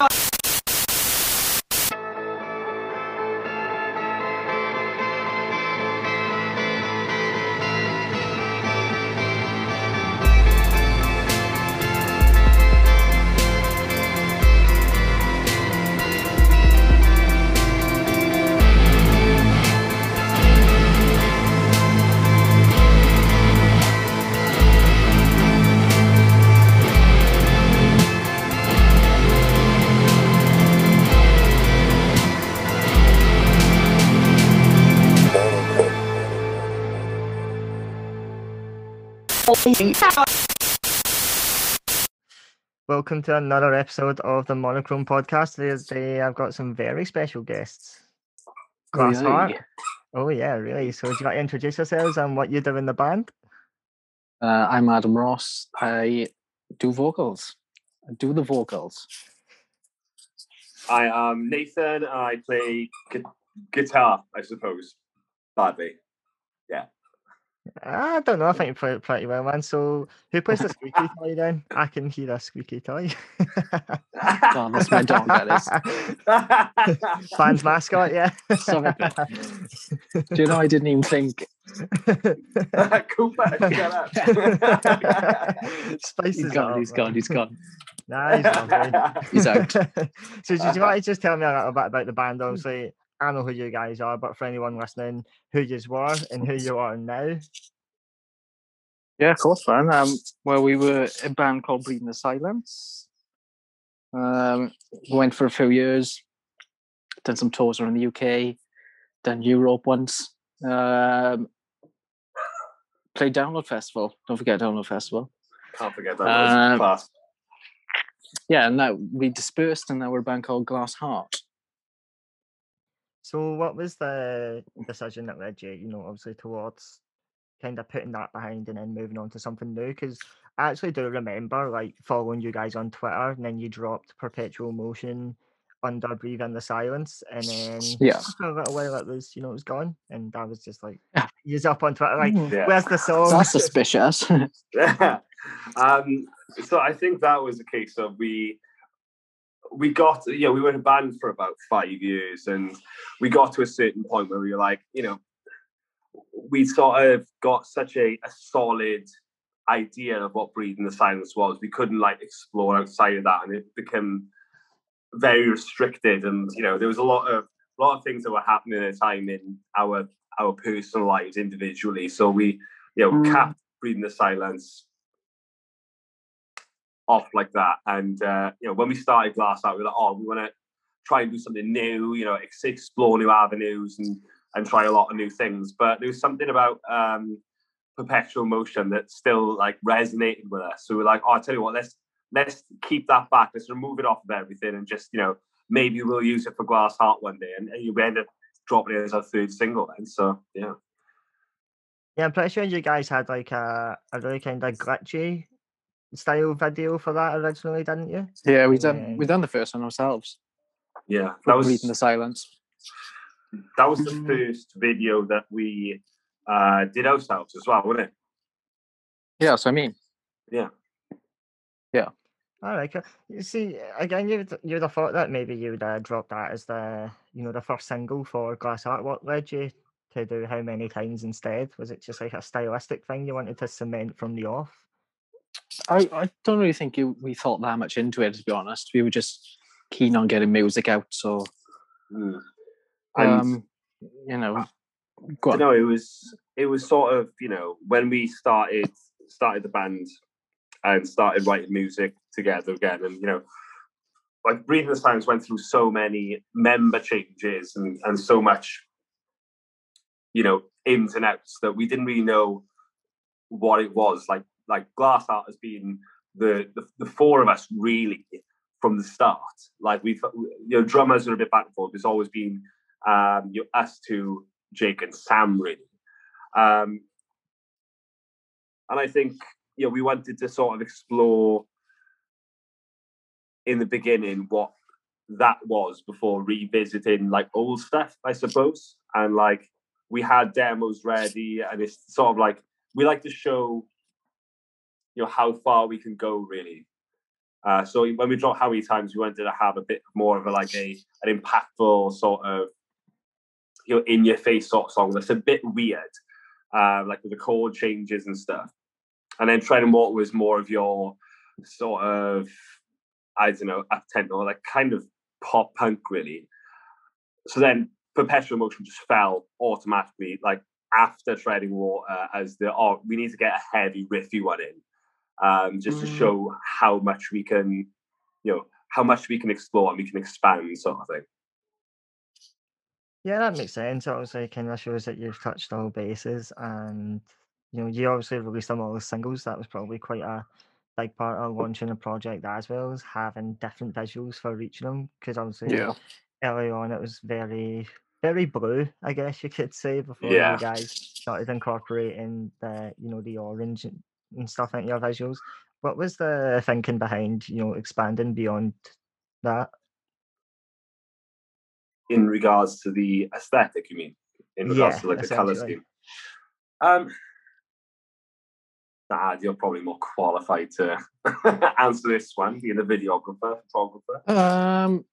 out! Welcome to another episode of the Monochrome Podcast. Today I've got some very special guests. Glass Really? Heart. Oh yeah, really. So do you want to introduce yourselves and what you do in the band? Uh, I'm Adam Ross. I do vocals. I do the vocals. I am Nathan. I play gu- guitar, I suppose. Badly. I don't know. I think you play it pretty well, man. So who plays the squeaky toy then? I can hear a squeaky toy. Oh, that's my dog, that is. Fans mascot, yeah. Sorry. Do you know I didn't even think? Cooper, shut up. Spices He's gone, up, he's man. gone, he's gone. Nah, he's. He's out. so did you want to just tell me a little bit about the band? Obviously, I know who you guys are, but for anyone listening, who you were and who you are now. Yeah, of course, man. Um, well, we were a band called Breathing the Silence. Um, we went for a few years, done some tours around the UK, done Europe once. Um, played Download Festival. Don't forget Download Festival. Can't forget that. Um, class. Yeah, and now we dispersed, and now we're a band called Glass Heart. So what was the decision that led you, you know, obviously towards kind of putting that behind and then moving on to something new? Because I actually do remember like following you guys on Twitter and then you dropped Perpetual Motion under Breathing the Silence and then Yeah. for a little while it was, you know, it was gone. And I was just like, Yeah. use up on Twitter, like, Yeah. where's the song? That's suspicious. um, so I think that was a case of we we got yeah we were in a band for about five years and we got to a certain point where we were like you know we sort of got such a, a solid idea of what breathing the silence was we couldn't like explore outside of that and it became very restricted and you know there was a lot of a lot of things that were happening at the time in our our personal lives individually so we you know Mm. kept breathing the silence off like that. And uh, you know, when we started Glass Heart, we were like, oh, we want to try and do something new, you know, ex- explore new avenues and and try a lot of new things. But there was something about um, perpetual motion that still like resonated with us. So we're like, oh, I tell you what, let's let's keep that back. Let's remove it off of everything and just you know maybe we'll use it for Glass Heart one day. And, and you end up dropping it as our third single. And so yeah. Yeah, I'm pretty sure you guys had like a, a really kind of glitchy style video for that originally, didn't you? yeah, we done Yeah. we done the first one ourselves. Yeah, For that was Breathing the Silence. that was the first video that we uh, did ourselves as well, wasn't it? Yeah, so I mean, yeah, yeah. All right. cool. You see, again, you'd you'd have thought that maybe you'd uh, drop that as the you know the first single for Glass Heart. What led you to do how many times instead? Was it just like a stylistic thing you wanted to cement from the off? I, I don't really think you, we thought that much into it, to be honest. We were just keen on getting music out, so Mm. And um, you know, go know it was it was sort of you know when we started started the band and started writing music together again, and you know, like Breathing the Silence went through so many member changes and and so much, you know, ins and outs that we didn't really know what it was. Like like Glass Heart has been the the, the four of us really from the start. Like we've you know drummers are a bit back and forth. It's always been um, you know, us two, Jake and Sam, really. Um, and I think you know we wanted to sort of explore in the beginning what that was before revisiting like old stuff, I suppose. And like we had demos ready, and it's sort of like we like to show you know how far we can go really. Uh, so when we dropped How Many Times, we wanted to have a bit more of a like a an impactful sort of you know in your face sort of song that's a bit weird, uh, like with the chord changes and stuff. And then Tread and was more of your sort of I don't know up tempo, like kind of pop punk really. So then Perpetual Motion just fell automatically, like after Treading Water, as the oh we need to get a heavy riffy one in um, just to Mm. show how much we can, you know, how much we can explore and we can expand, sort of thing. Yeah, that makes sense. Obviously, kind of shows that you've touched all bases, and you know, you obviously released them all as singles. That was probably quite a big part of launching a project, as well as having different visuals for each of them. Because obviously, Yeah. early on, it was very, very blue, I guess you could say, before Yeah. you guys started incorporating the, you know, the orange and, and stuff into your visuals. What was the thinking behind, you know, expanding beyond that? In regards to the aesthetic, you mean? In regards Yeah, to like the color scheme. Um, Dad, you're probably more qualified to answer this one, being a videographer, photographer. Um,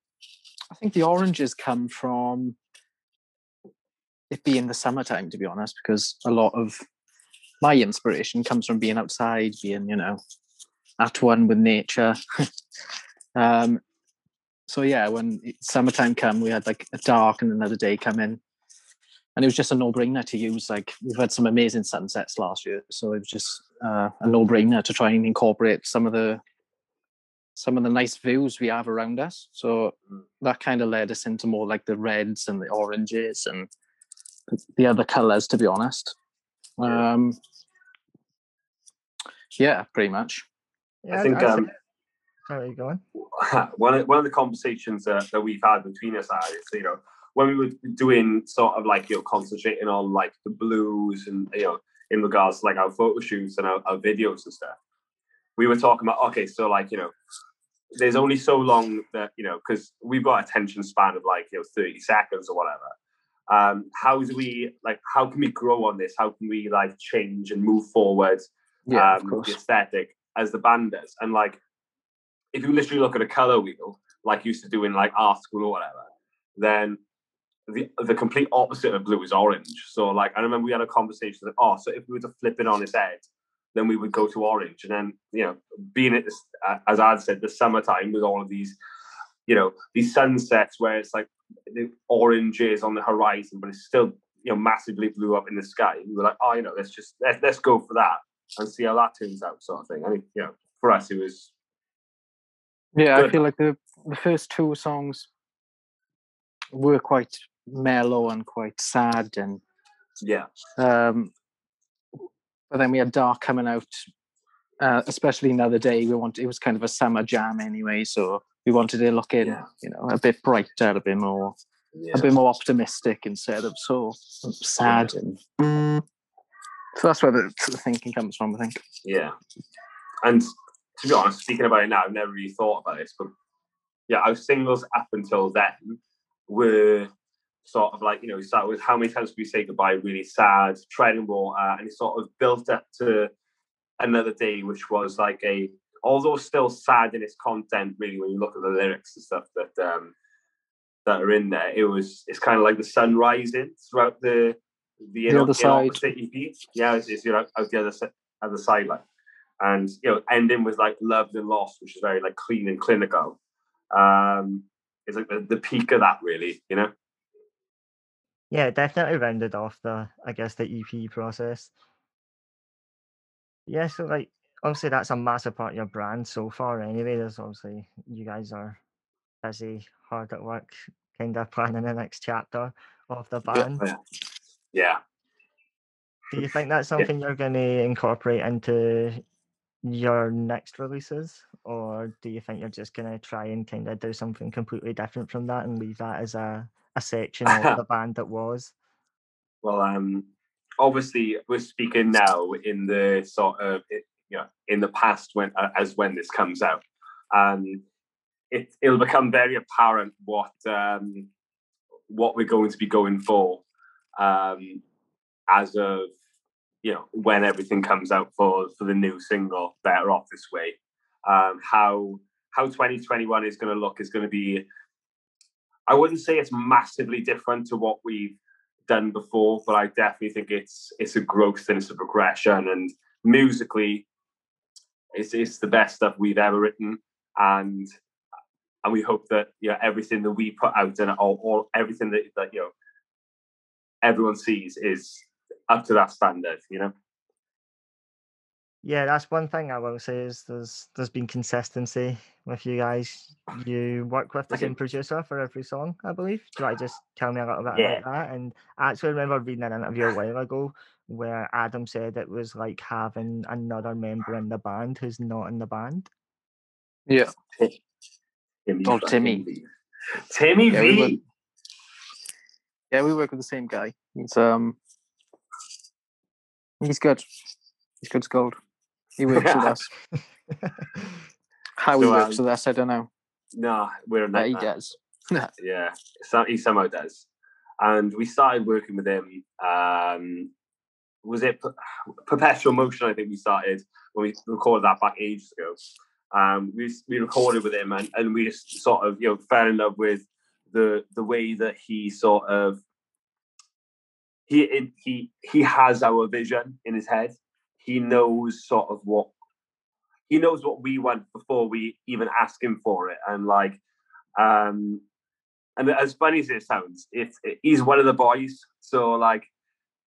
I think the oranges come from it being the summertime, to be honest, because a lot of my inspiration comes from being outside, being, you know, at one with nature. um, so yeah, when summertime come, we had like a dark and another day come in, and it was just a no-brainer to use. Like we've had some amazing sunsets last year, so it was just uh, a no-brainer to try and incorporate some of the some of the nice views we have around us. So that kind of led us into more like the reds and the oranges and the- the other colors, to be honest. Um, yeah, pretty much. Yeah, think, I'd say- um, Sorry, you going? one of, one of the conversations uh, that we've had between us is, you know, when we were doing sort of like, you know, concentrating on like the blues and, you know, in regards to like our photo shoots and our, our videos and stuff, we were talking about, okay, so like, you know, there's only so long that, you know, because we've got attention span of like, you know, 30 seconds or whatever. Um, how do we, like, how can we grow on this? How can we like change and move forward Yeah, um, the aesthetic as the band does. And like, if you literally look at a color wheel, like used to do in like art school or whatever, then the the complete opposite of blue is orange. So like, I remember we had a conversation that, oh, so if we were to flip it on its head, then we would go to orange. And then, you know, being it, as I'd said, the summertime with all of these, you know, these sunsets where it's like the orange is on the horizon, but it's still, you know, massively blue up in the sky. We were like, oh, you know, let's just, let's, let's go for that and see how that turns out, sort of thing. I mean, know, for us, it was Yeah, I feel like the the first two songs were quite mellow and quite sad, and yeah, um, but then we had Dark coming out, uh, especially another day. We want it was kind of a summer jam anyway, so we wanted to look in, Yeah. you know, a bit brighter, a bit more, yeah. a bit more optimistic instead of so sad. And so that's where the, the thinking comes from, I think. Yeah. And to be honest, speaking about it now, I've never really thought about this, but yeah, our singles up until then were sort of like, you know, we started with How Many Times We Say Goodbye, really sad, Treading Water, and it sort of built up to Another Day, which was like a, although still sad in its content, really, when you look at the lyrics and stuff that um that are in there, it was, it's kind of like the sun rising throughout the, the, The other side. opposite EP. Yeah, it's, it's you know, out the other, si- other sideline and you know ending with like loved and lost which is very like clean and clinical um it's like the, the peak of that really you know Yeah, it definitely rounded off the, I guess, the EP process. Yeah, so like obviously that's a massive part of your brand so far. Anyway, there's obviously you guys are busy, hard at work, kind of planning the next chapter of the band. yeah yeah. Do you think that's something you're going to incorporate into your next releases, or do you think you're just going to try and kind of do something completely different from that and leave that as a a section of the band that was? well um obviously we're speaking now in the sort of it, you know in the past when uh, as when this comes out. And it it'll become very apparent what um what we're going to be going for um as of you know when everything comes out for for the new single better off this way um how how 2021 is going to look is going to be. I wouldn't say it's massively different to what we've done before, but I definitely think it's it's a growth and it's a progression. And musically, it's it's the best stuff we've ever written, and and we hope that you know everything that we put out and all, all everything that that you know everyone sees is up to that standard. You know. Yeah, that's one thing I will say is there's there's been consistency with you guys. You work with the same producer for every song, I believe. Do you want to just tell me a little bit Yeah. about that? And I actually remember reading an interview a while ago where Adam said it was like having another member in the band who's not in the band. Yeah. Timmy Oh, fucking Timmy. V. Timmy Yeah, V. Yeah, we work with the same guy. He's um he's good. He's good as gold. He works with us. How he So, works um, with us, I don't know. Nah, we're a But he does. Yeah, so, he somehow does. And we started working with him. Um, was it Per- Perpetual Motion? I think we started when we recorded that back ages ago. Um, we we recorded with him, and, and we just sort of you know fell in love with the the way that he sort of he he he has our vision in his head. He knows sort of what he knows what we want before we even ask him for it, and like um and as funny as it sounds, it, he's one of the boys. So like,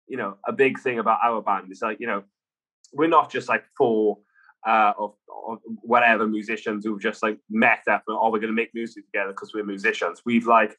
you know, a big thing about our band is like, you know, we're not just like four uh of, of whatever musicians who've just like met up and oh we're gonna make music together because we're musicians. We've like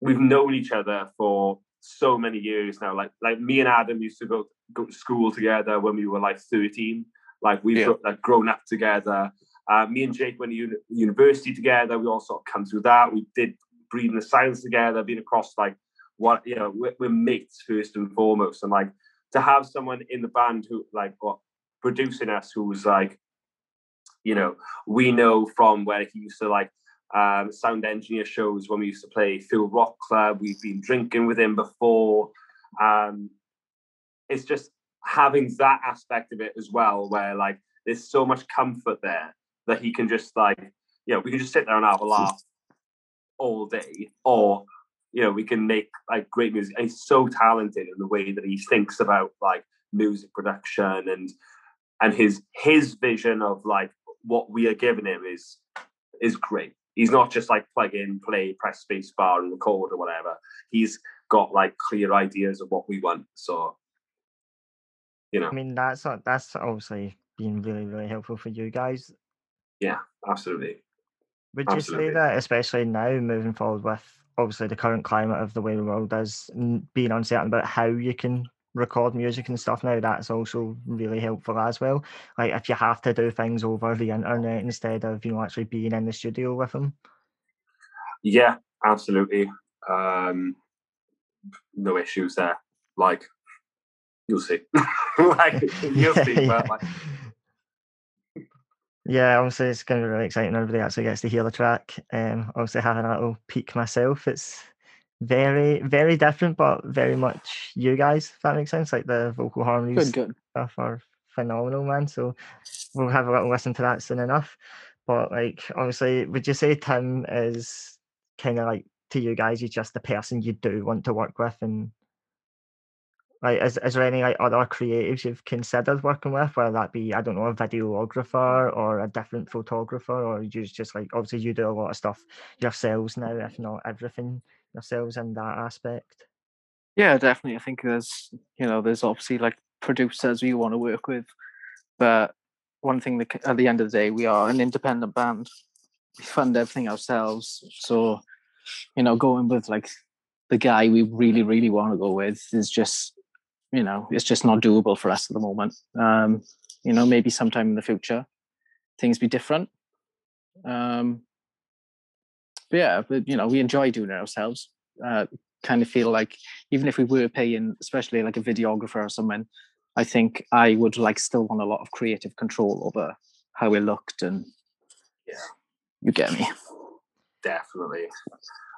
we've known each other for so many years now. Like like me and Adam used to go go to school together when we were like 13. Like we've Yeah. like grown up together. Uh, me and Jake went to uni- university together. We all sort of come through that. We did breathing the silence together, been across like what you know, we're, we're mates first and foremost. And like to have someone in the band who like what producing us who was like, you know, we know from where he used to like um, sound engineer shows when we used to play Fuel Rock Club. We've been drinking with him before. Um, it's just having that aspect of it as well, where like there's so much comfort there that he can just like, you know, we can just sit there and have a laugh all day, or you know, we can make like great music. And he's so talented in the way that he thinks about like music production and and his his vision of like what we are giving him is is great. He's not just like plug in, play, press space bar and record or whatever. He's got like clear ideas of what we want. So you know, I mean, that's that's obviously been really, really helpful for you guys. yeah, absolutely. Would you Absolutely. say that, especially now moving forward with obviously the current climate of the way the world is, being uncertain about how you can record music and stuff now, that's also really helpful as well. Like if you have to do things over the internet instead of you know actually being in the studio with them. Yeah, absolutely. Um, no issues there. Like you'll see. like you'll see. But like, Yeah, obviously it's going to be really exciting. Everybody actually gets to hear the track. Um, obviously having a little peek myself, it's very, very different, but very much you guys. If that makes sense. Like the vocal harmonies Good, good. stuff are phenomenal, man. So we'll have a little listen to that soon enough. But like, obviously, would you say Tim is kind of like to you guys? He's just the person you do want to work with, and like, is is there any like other creatives you've considered working with? Whether that be I don't know a videographer or a different photographer, or you just like obviously you do a lot of stuff yourselves now, if not everything yourselves in that aspect. Yeah, definitely. I think there's, you know, there's obviously like producers you want to work with, but one thing that at the end of the day, we are an independent band. We fund everything ourselves, so you know, going with like the guy we really, really want to go with is just, you know, it's just not doable for us at the moment. Um, you know, maybe sometime in the future, things be different. Um, but yeah, but you know, we enjoy doing it ourselves. Uh, kind of feel like even if we were paying, especially like a videographer or someone, I think I would like still want a lot of creative control over how it looked and Yeah. you get me. definitely.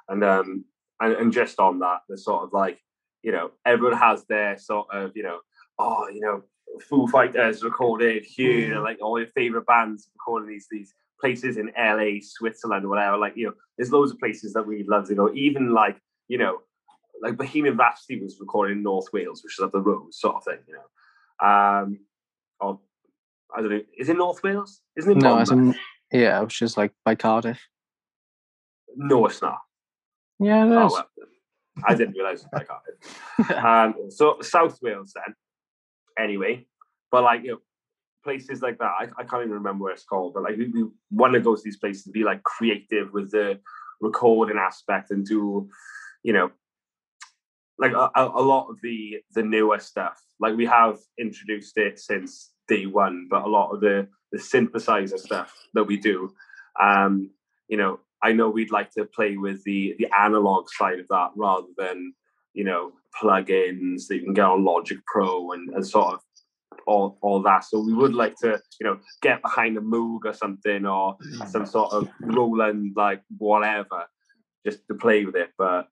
And um and, and just on that, the sort of like, you know, everyone has their sort of, you know, oh, you know, Foo Fighters recorded here, like all your favorite bands recording these these places in LA, Switzerland, or whatever. Like you know, there's loads of places that we love to go. Even like you know, like Bohemian Rhapsody was recorded in North Wales, which is up the road, sort of thing. You know, um, or I don't know, is it North Wales? Isn't it? No, Monmouth? it's in, yeah, which is like by Cardiff. no, it's not. Yeah, it Oh, is. well, I didn't realise I got it. Um, so South Wales then, anyway. But like you know, places like that, I, I can't even remember where it's called. But like we, we want to go to these places to be like creative with the recording aspect and do, you know, like a, a lot of the the newer stuff. Like we have introduced it since day one, but a lot of the the synthesizer stuff that we do, um, you know, I know we'd like to play with the the analog side of that rather than you know plugins that you can get on Logic Pro and, and sort of all all that. So we would mm. like to you know get behind a Moog or something or mm. some sort of Roland like whatever just to play with it. But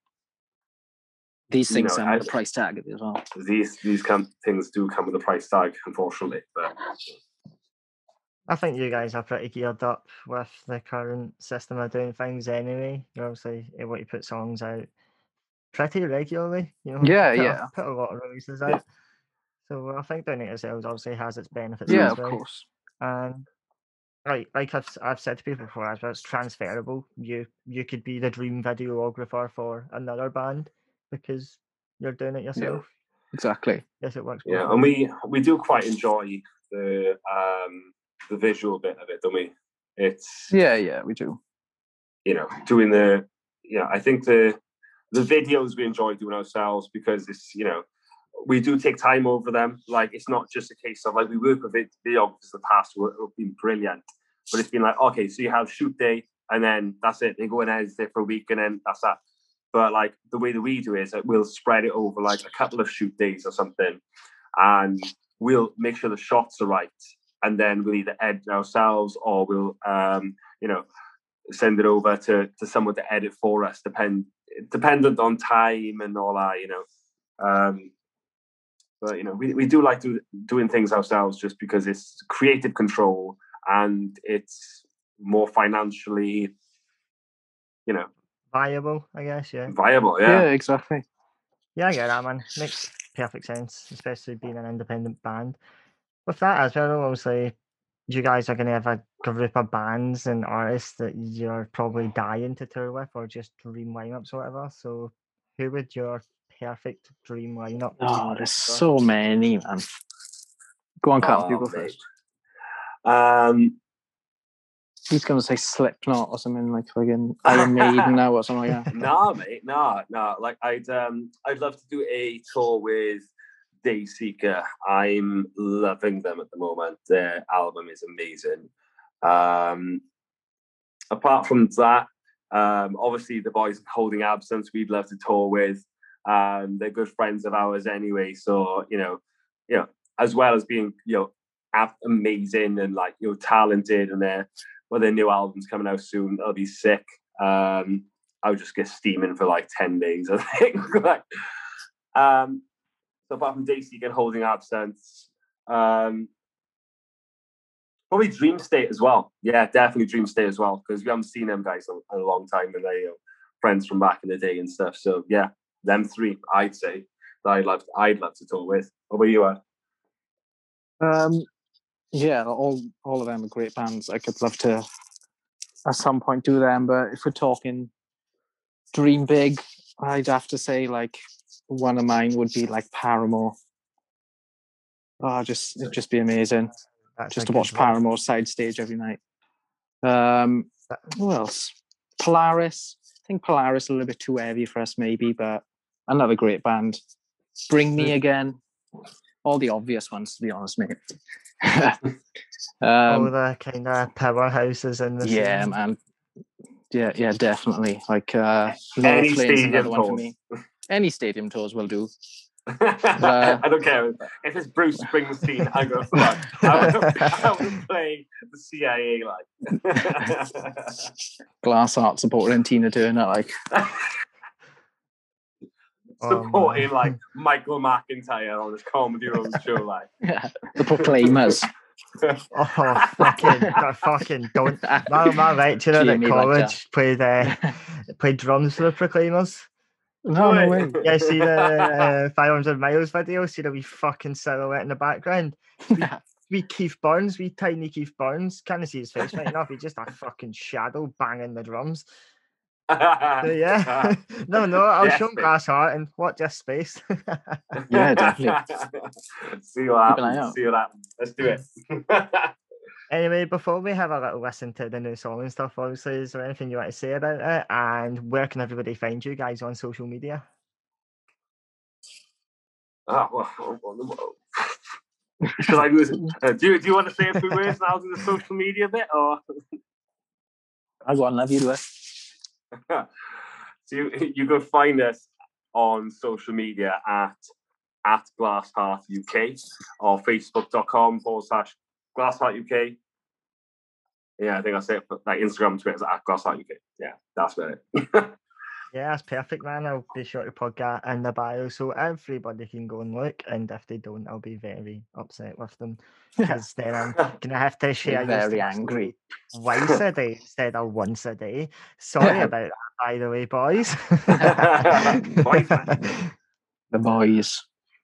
These you things know, come with I- a price tag as well. these these come, things do come with a price tag, unfortunately. But I think you guys are pretty geared up with the current system of doing things anyway. You're obviously able to put songs out pretty regularly. You know, Yeah, put a- yeah. put a lot of releases Yeah. So I think doing it yourselves obviously has its benefits. Yeah, as of well. course. And like like I've I've said to people before as well, it's transferable. You you could be the dream videographer for another band because you're doing it yourself. Exactly. Yes, it works. yeah, and we we do quite enjoy the um the visual bit of it, don't we? It's Yeah, yeah, we do. you know doing the yeah i think the the videos we enjoy doing ourselves because it's you know we do take time over them. Like it's not just a case of like we work with vid- videographers in the past who have been brilliant. But it's been like okay so you have shoot day and then that's it. They go and edit it for a week and then that's that. But like the way that we do it is that we'll spread it over like a couple of shoot days or something and we'll make sure the shots are right and then we'll either edit ourselves or we'll um you know send it over to to someone to edit for us depend dependent on time and all that you know. Um but you know we, we do like do, doing things ourselves just because it's creative control and it's more financially you know viable, I guess. Yeah. viable Yeah, yeah exactly. Yeah, I get that, man. Makes perfect sense, especially being an independent band. With that as well, obviously, you guys are going to have a group of bands and artists that you're probably dying to tour with or just dream lineups or whatever. So, who would your perfect dream lineup? Oh, there's so many, man. Go on, you Oh, go mate. first. um He's gonna say Slipknot or something like fucking Iron Maiden now or something like that. nah, mate, nah, nah. Like I'd um I'd love to do a tour with Dayseeker. I'm loving them at the moment. Their album is amazing. Um apart from that, um obviously the boys holding absence we'd love to tour with. Um they're good friends of ours anyway. So, you know, you know, as well as being, you know, amazing and like you know talented and they're well their new album's coming out soon that'll be sick um i'll just get steaming for like 10 days i think like um so apart from daisy and holding absence um probably dream state as well yeah definitely dream state as well because we haven't seen them guys in, a long time and they know, friends from back in the day and stuff so yeah them three i'd say that i'd love i'd love to tour with what about you Ed? Um, yeah, all all of them are great bands. I could love to at some point do them, but if we're talking dream big, I'd have to say like one of mine would be like Paramore. Oh, just it'd just be amazing That's just to watch one. Paramore side stage every night. Um, who else? Polaris. I think Polaris is a little bit too heavy for us, maybe, but another great band. Bring Me Again. All the obvious ones, to be honest, mate. All um, the kind of powerhouses in the yeah, scene. man. Yeah, yeah, definitely. Like uh, Any stadium another one for tours. me. Any stadium tours will do. I don't care if it's Bruce Springsteen. I go fuck. I want to play the CIA like. Glass Heart supporting Tina doing Turner, like Supporting man. like Michael McIntyre on his comedy road show, like yeah, the Proclaimers. Oh, fucking, no, fucking don't. My, my lecturer at Jamie college played uh, played drums for the Proclaimers. No, no way. Yeah, see the uh, 500 miles video, see the wee fucking silhouette in the background. We Keith Burns, we tiny Keith Burns. Can't see his face right enough. He's just a fucking shadow banging the drums. So, yeah. no, no, I'll Yes, show him mate. Glass Heart and watch this space. Yeah, definitely. See what Keep an eye happens. See what happens. Let's do it. Anyway, before we have a little listen to the new song and stuff, obviously, is there anything you want to say about it? And where can everybody find you guys on social media? Ah, well, well, well, well. Should I do, this? Uh, do, you, do you want to say a few words now to the social media bit? Or I'll go on, love you, do it. so you, you can find us on social media at at Glassheart UK or facebook.com forward slash Glassheart UK. Yeah, I think that's it. But like Instagram, Twitter, at Glassheart UK. Yeah, that's about it. Yeah, that's perfect, man. I'll be sure to put that in the bio so everybody can go and look. And if they don't, I'll be very upset with them because then I'm gonna have to share very angry. twice a day instead of once a day. Sorry about that, by the way, boys. The boys.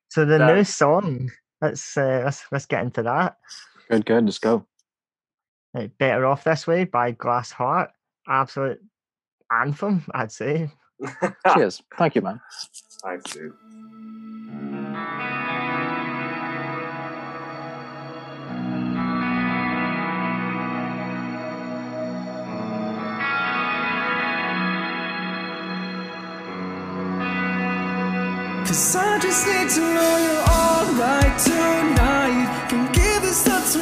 so the No. new song. Let's uh, let's let's get into that. Good, good. Let's go. Better off this way by Glass Heart. Absolute anthem, I'd say. Cheers. Thank you, man. Thanks, dude. Cause I just need to know you're alright tonight. Can give this thoughts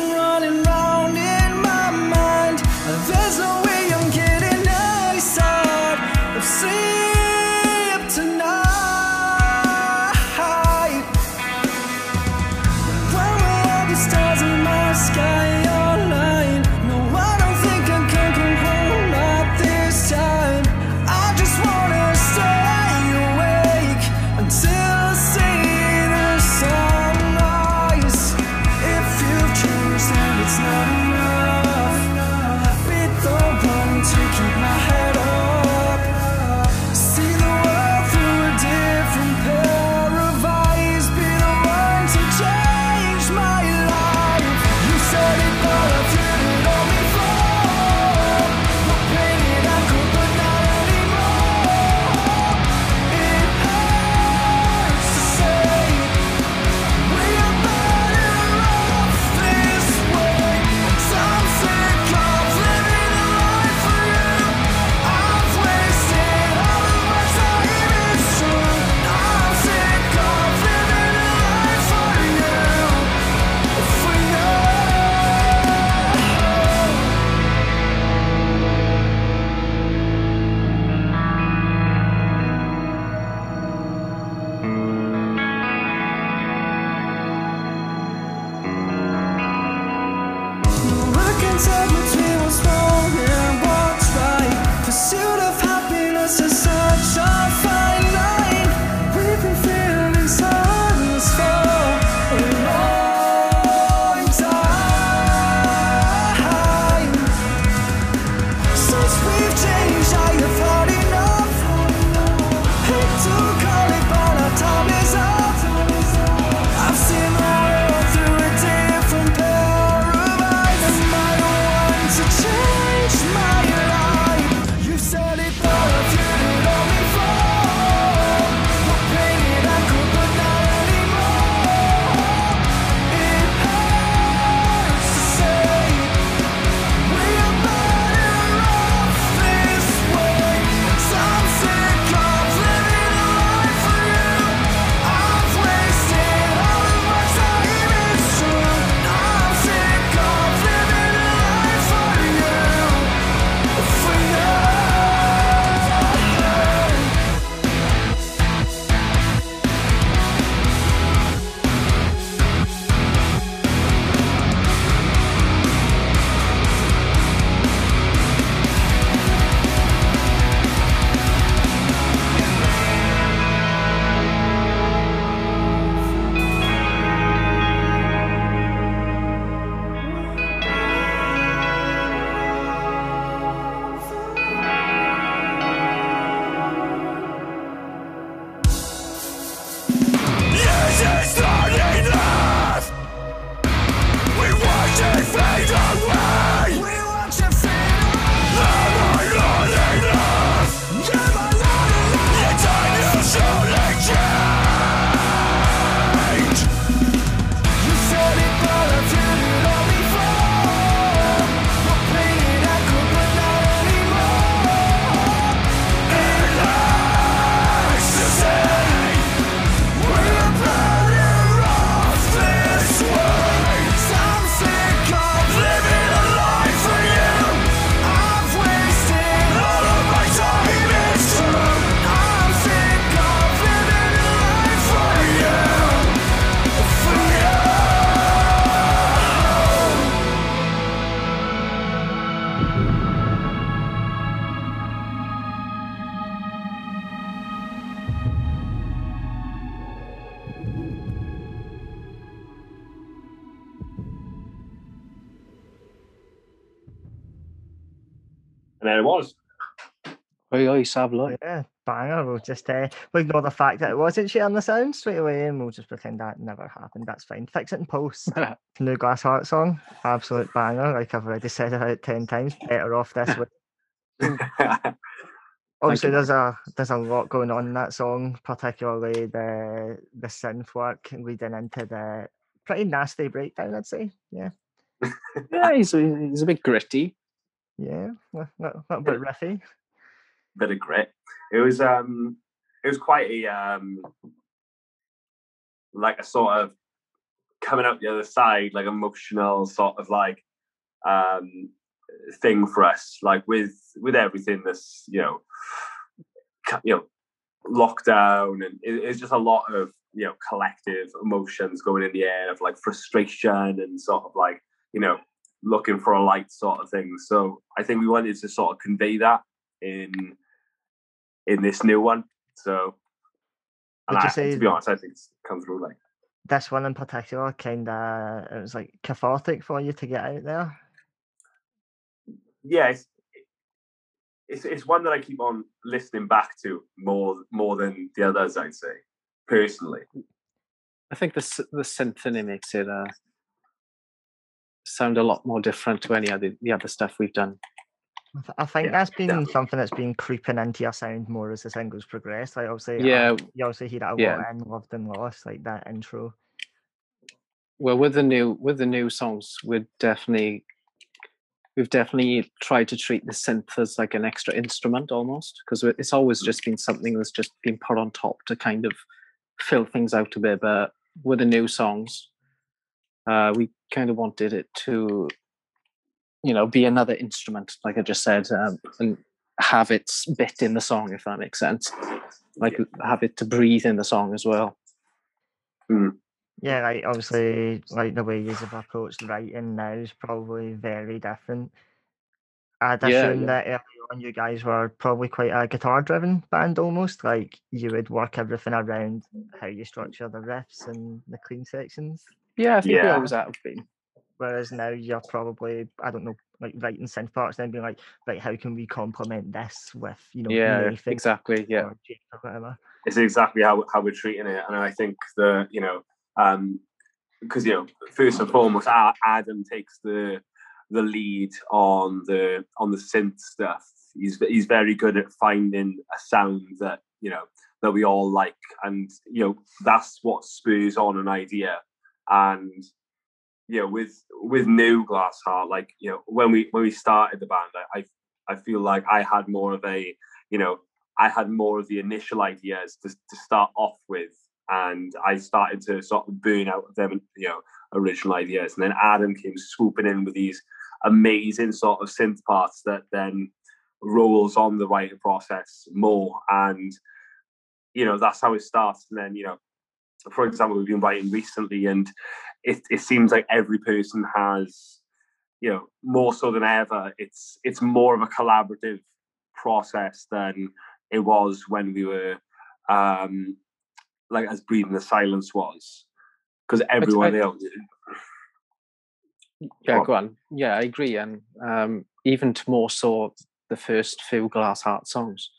and then it was. Oi, oi, Sav Lloyd. Yeah, banger. We'll just uh, we'll ignore the fact that it wasn't sharing the sound straight away, and we'll just pretend that never happened. That's fine. Fix it in post. New Glass Heart song, absolute banger. Like I've already said about ten times. Better off this way. Obviously, there's a there's a lot going on in that song, particularly the the synth work leading into the pretty nasty breakdown. I'd say. Yeah, yeah, he's, a- he's a bit gritty. Yeah, not, a little, little bit bit of grit. It was um it was quite a um like a sort of coming out the other side, like emotional sort of like um thing for us, like with with everything that's you know you know lockdown and it, it's just a lot of you know collective emotions going in the air of like frustration and sort of like you know looking for a light sort of thing. So I think we wanted to sort of convey that in in this new one. So, and Would you I, say to be honest, I think it's come through like This one in particular, kind of, it was like cathartic for you to get out there. yeah, it's, it's it's one that I keep on listening back to more more than the others. I'd say personally. I think the the symphony makes it uh, sound a lot more different to any other the other stuff we've done. I think Yeah, that's been definitely. something that's been creeping into your sound more as the singles progress. Like obviously, Yeah, you also hear that a yeah. lot in Loved and Lost, like that intro. well, with the new with the new songs, we're definitely we've definitely tried to treat the synth as like an extra instrument almost because it's always just been something that's just been put on top to kind of fill things out a bit. But with the new songs, uh, we kind of wanted it to, you know, be another instrument, like I just said, um, and have its bit in the song, if that makes sense. Like have it to breathe in the song as well. Yeah, like obviously, like the way you have approached writing now is probably very different. I'd Yeah, assume yeah. that early on you guys were probably quite a guitar-driven band almost. Like you would work everything around how you structure the riffs and the clean sections. Yeah, I think we Yeah. always have been. Whereas now you're probably, I don't know, like writing synth parts, then being like, right, how can we complement this with, you know, Yeah, Nathan exactly. Yeah. or or whatever. it's exactly how how we're treating it, and I think the you know um because you know first and foremost, Adam takes the the lead on the on the synth stuff. He's he's very good at finding a sound that you know that we all like, and you know that's what spurs on an idea. And you know, with with New Glass Heart, like you know, when we when we started the band, I I, feel like I had more of a you know I had more of the initial ideas to, to start off with, and I started to sort of burn out of them, you know, original ideas. And then Adam came swooping in with these amazing sort of synth parts that then rolls on the writing process more. And you know, that's how it starts. And then you know, for example, we've been writing recently, and it it seems like every person has, you know, more so than ever, it's it's more of a collaborative process than it was when we were um like as breathing the silence was because everyone I- else Yeah, Well- go on. Yeah, I agree. And um, even to more so the first few Glass Heart songs.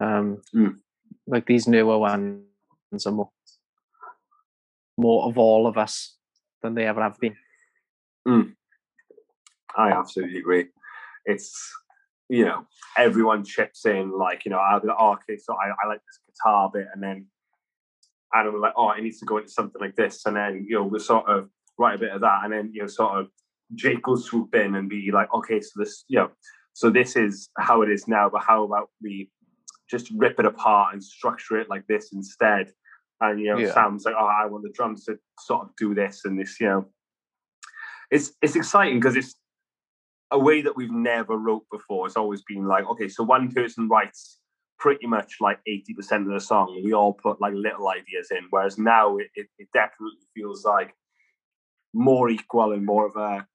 Um, Mm. Like these newer ones are more, more of all of us than they ever have been. Hmm. i absolutely agree. It's you know everyone chips in like you know i'll be like oh, okay so I, I like this guitar bit and then and i'm like oh it needs to go into something like this and then you know we'll sort of write a bit of that and then you know sort of jake will swoop in and be like okay so this you know so this is how it is now but how about we just rip it apart and structure it like this instead and you know Yeah. sam's like oh i want the drums to sort of do this and this you know it's it's exciting because it's a way that we've never wrote before. It's always been like, okay, so one person writes pretty much like 80% of the song. We all put like little ideas in. Whereas now it, it, it definitely feels like more equal and more of a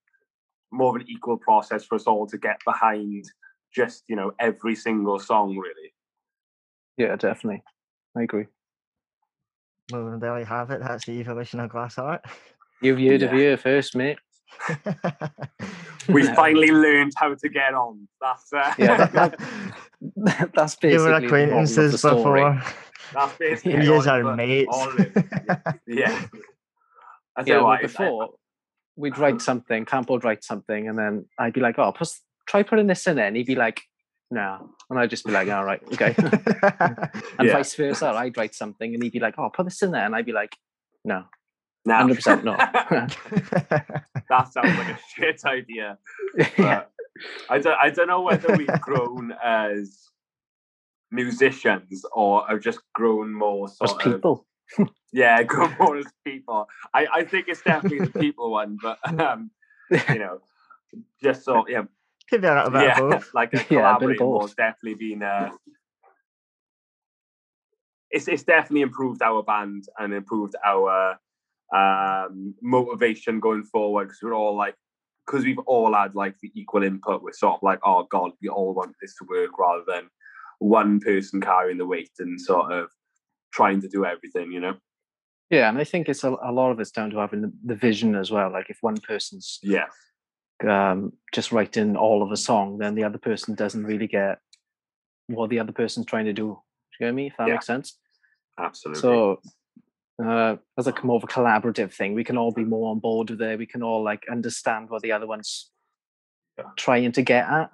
more of an equal process for us all to get behind just, you know, every single song really. Yeah, definitely. I agree. Well, there you have it. That's the evolution of Glass Heart. You've heard of Yeah. here first, mate. We finally learned how to get on. That's uh, Yeah, that- that's basically you were the moral of the acquaintances before. that's basically You all- are mates. all of. Yeah. I Yeah, well, what, if I- before we'd write something, Campbell would write something, and then I'd be like, "Oh, put, try putting this in there," and he'd be like, "No," and I'd just be like, "All right, okay." and Yeah. vice versa, I'd write something, and he'd be like, "Oh, put this in there," and I'd be like, "No, No. hundred percent no." that sounds like a shit idea. yeah, I don't I don't know whether we've grown as musicians or have just grown more as sort of people. yeah, grown more as people. I, I think it's definitely the people one, but um, you know, just so yeah, Could be a little bit yeah, of both. like a Yeah, a bit of collaborating more both. has definitely been uh it's it's definitely improved our band and improved our um motivation going forward because we're all like because we've all had like the equal input we're sort of like oh god we all want this to work rather than one person carrying the weight and sort of trying to do everything you know Yeah, and I think it's a, a lot of it's down to having the, the vision as well. Like if one person's yeah um, just writing all of a song, then the other person doesn't really get what the other person's trying to do. Do you get me? If that Yeah. makes sense. absolutely So, uh, as a more of a collaborative thing, we can all be more on board with it. We can all like understand what the other one's Yeah. trying to get at.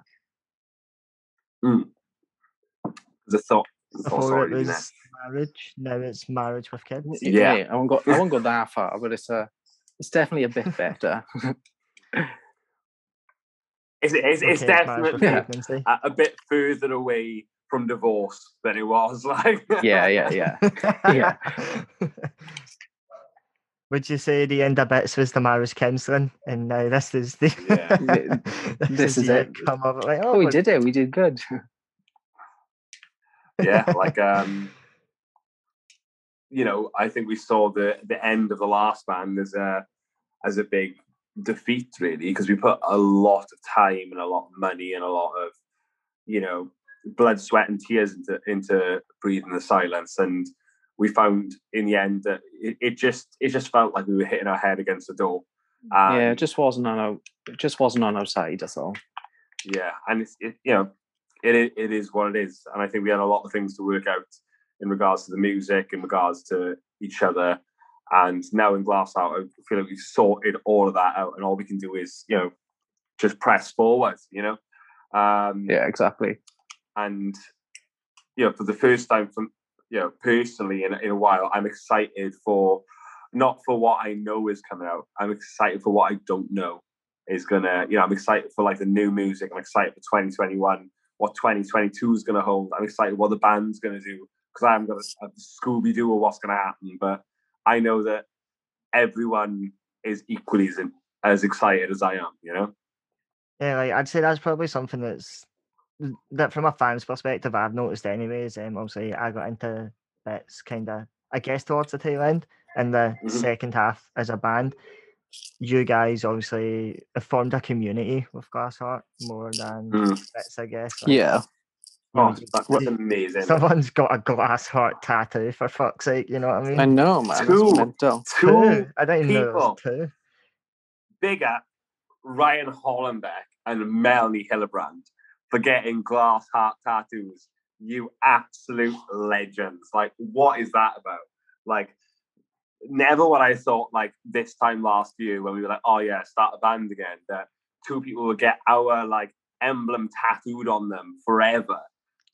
the thought oh, Before it Lena. was marriage, now it's marriage with kids. Yeah. I won't go. I won't go that far, but it's a. It's definitely a bit better. it's, it's, it's Okay, marriage with definitely Yeah. a, a bit further away from divorce than it was like yeah, yeah, yeah. Yeah. Would you say the end of bits was the marriage counselling, and now this is the Yeah. This is the it. outcome of it? Like, oh, Oh, we did it. We did good. yeah like um you know i think we saw the the end of the last band as a as a big defeat really because we put a lot of time and a lot of money and a lot of you know blood sweat and tears into into breathing the silence and we found in the end that it, it just it just felt like we were hitting our head against the door yeah, it just wasn't on our. It just wasn't on our side. That's all. yeah and it's it, you know it, it is what it is and i think we had a lot of things to work out in regards to the music in regards to each other and now in glass heart i feel like we've sorted all of that out and all we can do is you know just press forward you know um Yeah, exactly. and you know for the first time from you know personally in, in a while i'm excited for not for what i know is coming out i'm excited for what i don't know is gonna you know i'm excited for like the new music i'm excited for 2021 what 2022 is gonna hold i'm excited what the band's gonna do because i'm gonna a scooby-doo or what's gonna happen but i know that everyone is equally as, as excited as i am you know Yeah, like I'd say that's probably something that's that from a fan's perspective I've noticed anyways. Um, obviously I got into bits kind of I guess towards the tail end and the Mhm. second half as a band. You guys obviously have formed a community with Glass Heart more than Mm. bits, I guess. like, Yeah. You oh that's amazing Someone's got a glass heart tattoo for fuck's sake, you know what I mean? I know, man. Two. Mental. two I didn't even know people. was two. bigger Ryan Hollenbeck and Melanie Hillebrand for getting glass heart tattoos. You absolute legends. Like, what is that about? Like, never what I thought, like, this time last year when we were like, oh, yeah, start a band again, that two people would get our, like, emblem tattooed on them forever.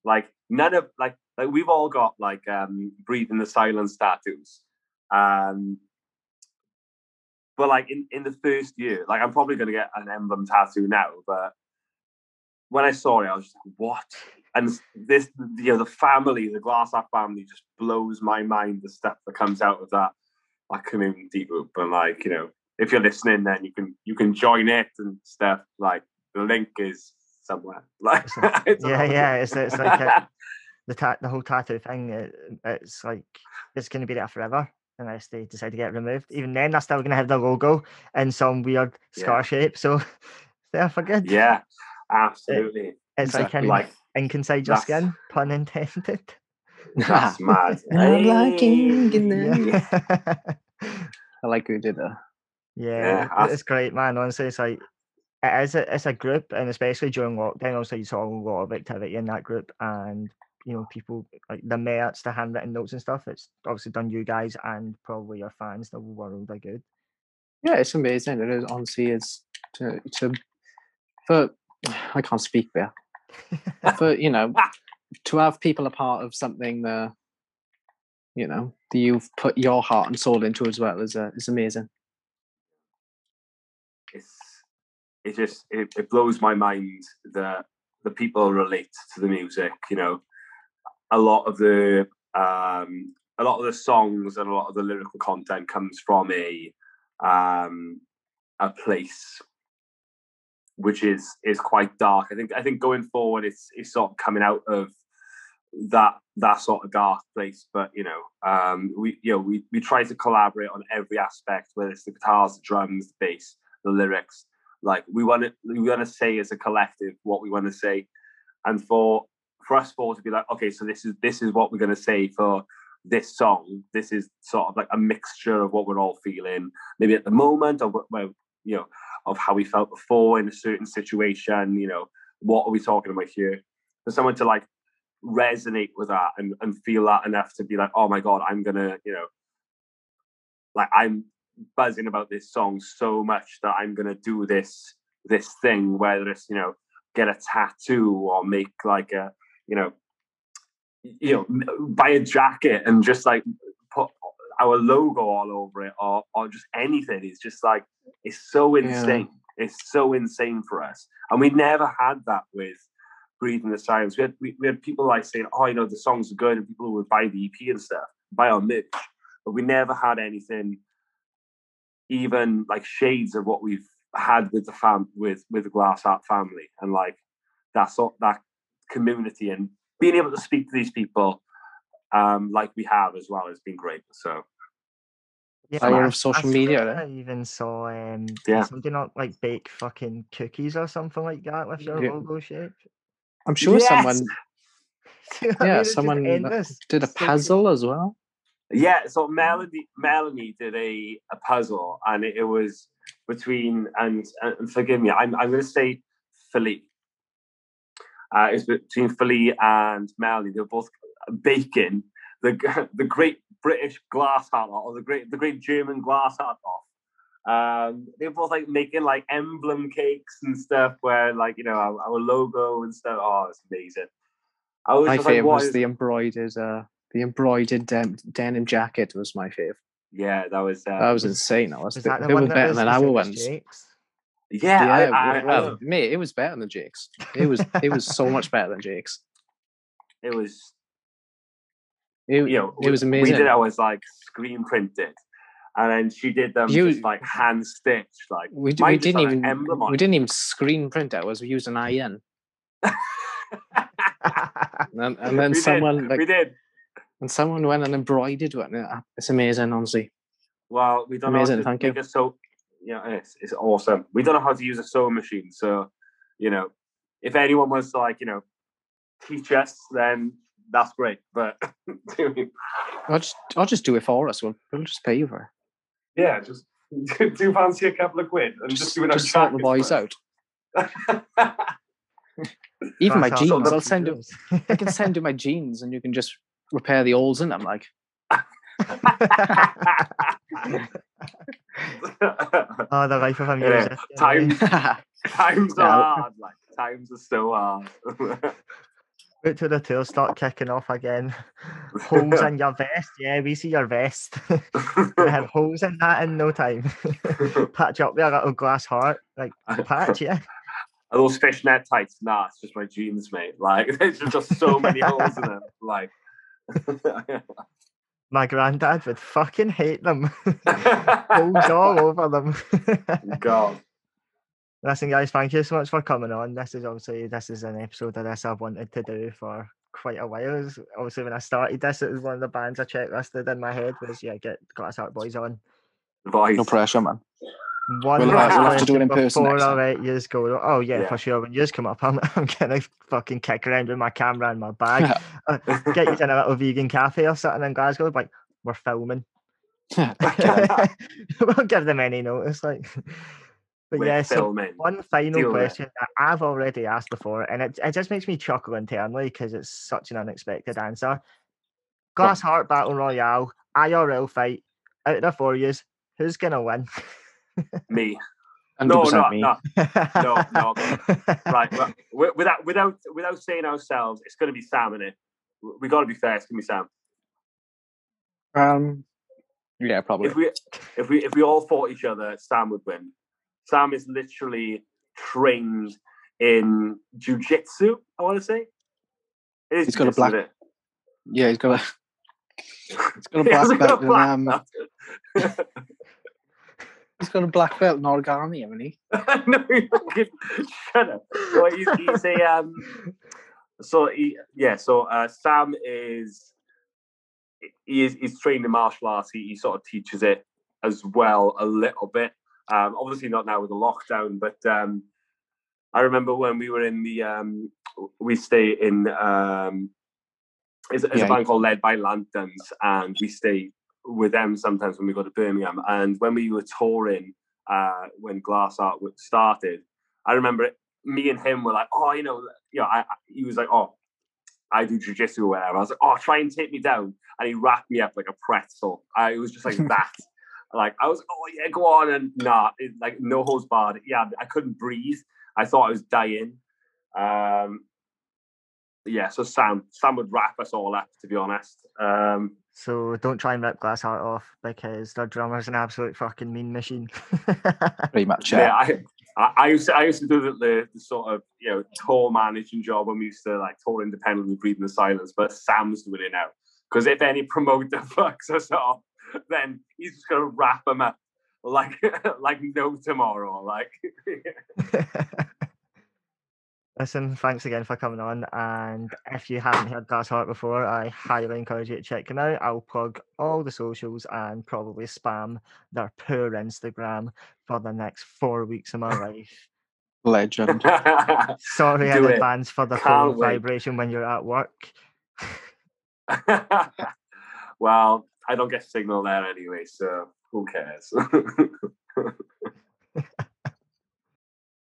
Like, none of, like, like we've all got, like, um, breathing the silence tattoos. Um, but like in, in the first year, like I'm probably gonna get an emblem tattoo now, but when I saw it, I was just like, what? And this you know, the family, the Glass Heart family just blows my mind the stuff that comes out of that that community group. And like, you know, if you're listening then you can you can join it and stuff. Like the link is somewhere. Like it's Yeah, yeah, it's it's like a, the ta- the whole tattoo thing. It, it's like it's going to be there forever unless they decide to get it removed. Even then, they're still going to have the logo in some weird scar Yeah. shape. So they're for good. yeah, absolutely. it's exactly. like, in, Like ink inside your skin, pun intended. that's mad. I'm liking Hey. in the- Yeah. I like who did that. Yeah, I- it- it's great, man. Honestly, it's like it is. A, it's a group, and especially during lockdown, also you saw a lot of activity in that group, and you know, people like the merch, the handwritten notes and stuff. It's obviously done you guys and probably your fans the world are good. Yeah, it's amazing. It is honestly it's to to for I can't speak there. For you know, to have people a part of something that you know that you've put your heart and soul into as well is uh, is amazing. it's it just it, it blows my mind that the people relate to the music you know a lot of the um a lot of the songs and a lot of the lyrical content comes from a um a place which is is quite dark i think i think going forward it's it's sort of coming out of that that sort of dark place but you know um we you know we we try to collaborate on every aspect whether it's the guitars the drums the bass the lyrics. Like we want to we want to say as a collective what we want to say, and for for us four to be like, okay, so this is this is what we're going to say for this song. This is sort of like a mixture of what we're all feeling, maybe at the moment, or you know, of how we felt before in a certain situation. You know, what are we talking about here? For someone to like resonate with that and, and feel that enough to be like, oh my god, I'm gonna, you know, like I'm buzzing about this song so much that I'm gonna do this this thing, whether it's you know get a tattoo or make like a you know you know buy a jacket and just like put our logo all over it or or just anything. It's just like it's so Yeah. insane. It's so insane for us, and we never had that with breathing the silence. We had we, we had people like saying, "Oh, you know, the songs are good," and people would buy the EP and stuff, buy our merch, but we never had anything even like shades of what we've had with the fam with with the glass heart family and like that sort that community and being able to speak to these people um like we have as well has been great so Yeah, Power man, of social I media, swear? I even saw um did Yeah. somebody not like bake fucking cookies or something like that with your Yeah. logo shape. I'm sure Yes! someone Do you know what I Yeah, mean? Someone did a puzzle as well. Yeah so melanie melanie did a a puzzle and it, it was between and, and forgive me i'm, I'm gonna say philippe. Uh it's between philippe and melanie they're both baking the the great british glass heart or the great the great german glass heart off. Um they're both like making like emblem cakes and stuff where like you know our, our logo and stuff. Oh it's amazing. I was My just like was is- the embroidered uh the embroidered den- denim jacket was my favourite. yeah that was uh, That was insane. That was, Was they, that the they one were that better was than the our same ones. Jake's? yeah, Yeah, I, I, I well, know. mate, it was better than Jake's. It was it was so much better than Jake's. it was It, you know it was amazing. we did ours like screen printed and then she did them You- just like hand stitched like we, we didn't had even emblem on we didn't even screen print ours. We used an IN, and, and then we someone did, like we did and someone went and embroidered one. It's amazing, honestly. well we don't Amazing, know how to thank you. a sew yeah it's, it's awesome we don't know how to use a sewing machine so you know if anyone wants to like you know teach us then that's great but I'll just I'll just do it for us. We'll, we'll just pay you for it. yeah just do fancy a couple of quid and just, Just, do it just sort the boys out. Even my That's how jeans, I'll send you. I can send you my jeans, and you can just repair the holes in them. Like oh, the life of a Yeah, musician. eh? Times times are hard, like times are so hard. Wait till the tour, start kicking off again. Holes in your vest. Yeah, we see your vest. Gonna have holes in that in no time. patch up with a little glass heart. Like, patch, yeah. Are those fishnet tights? Nah, it's just my jeans, mate. Like there's just so many holes in them. Like My granddad would fucking hate them. holes all over them. God. Listen, guys, thank you so much for coming on. This is obviously this is an episode of this I've wanted to do for quite a while. Was- obviously, when I started this, it was one of the bands I checklisted in my head was yeah, get Glass Heart Boys on. Voice. no pressure, man. One We'll last have- we'll have to do it in person before next I time. let yous go. Oh yeah, Yeah. for sure. When yous come up, I'm I'm gonna fucking kick around with my camera and my bag. Uh, get you in a little vegan cafe or something in Glasgow. Like we're filming. we'll give them any notice. Like, but We're yeah, so one final Deal question that I've already asked before, and it, it just makes me chuckle internally because it's such an unexpected answer. Glass Heart Battle Royale, IRL fight, out of the four years, who's gonna win? Me. 100% No, no, me. no. No, no, Right. right. Wi- Without without without saying ourselves, it's going to be Sam in it. We got to be fair. It's going to be Sam. Um, yeah, probably. If we if we if we all fought each other, Sam would win. Sam is literally trained in jujitsu. I want to say. It is He's got a jujitsu, black- it? Yeah, he's got a he's got a black belt. a um, belt. He's got a black belt in origami, hasn't he? no, you fucking shut up. Well, he's, he's a um. So he, yeah, so uh, Sam is he is he's trained in martial arts. He, he sort of teaches it as well a little bit. Um, obviously not now with the lockdown, but um, I remember when we were in the um, we stay in um, it's, it's Yeah. a band called Led by Lanterns, and we stay with them sometimes when we go to Birmingham. And when we were touring, uh, when Glass Heart started, I remember it, me and him were like, oh, you know, you know, I, I, he was like, oh, I do jujitsu or whatever. I was like, oh, try and take me down, and he wrapped me up like a pretzel. I it was just like that. Like I was, oh yeah, go on, and nah, it, like no holds barred. Yeah, I couldn't breathe. I thought I was dying. Um, yeah, so Sam, Sam would wrap us all up, to be honest. Um, so don't try and rip Glass Heart off because their drummer's an absolute fucking mean machine. Pretty much. yeah, Yeah. I, I, I used to, I used to do the, the, the sort of you know tour managing job when we used to like tour independently, breathing the silence. But Sam's doing it now because if any promoter fucks us off, then he's just gonna wrap them up like like no tomorrow. Like Listen, thanks again for coming on. And if you haven't heard Glass Heart before, I highly encourage you to check them out. I'll plug all the socials and probably spam their poor Instagram for the next four weeks of my life. Legend. Sorry in Do it. advance for the phone wait. vibration when you're at work. well, I don't get signal there anyway, so who cares?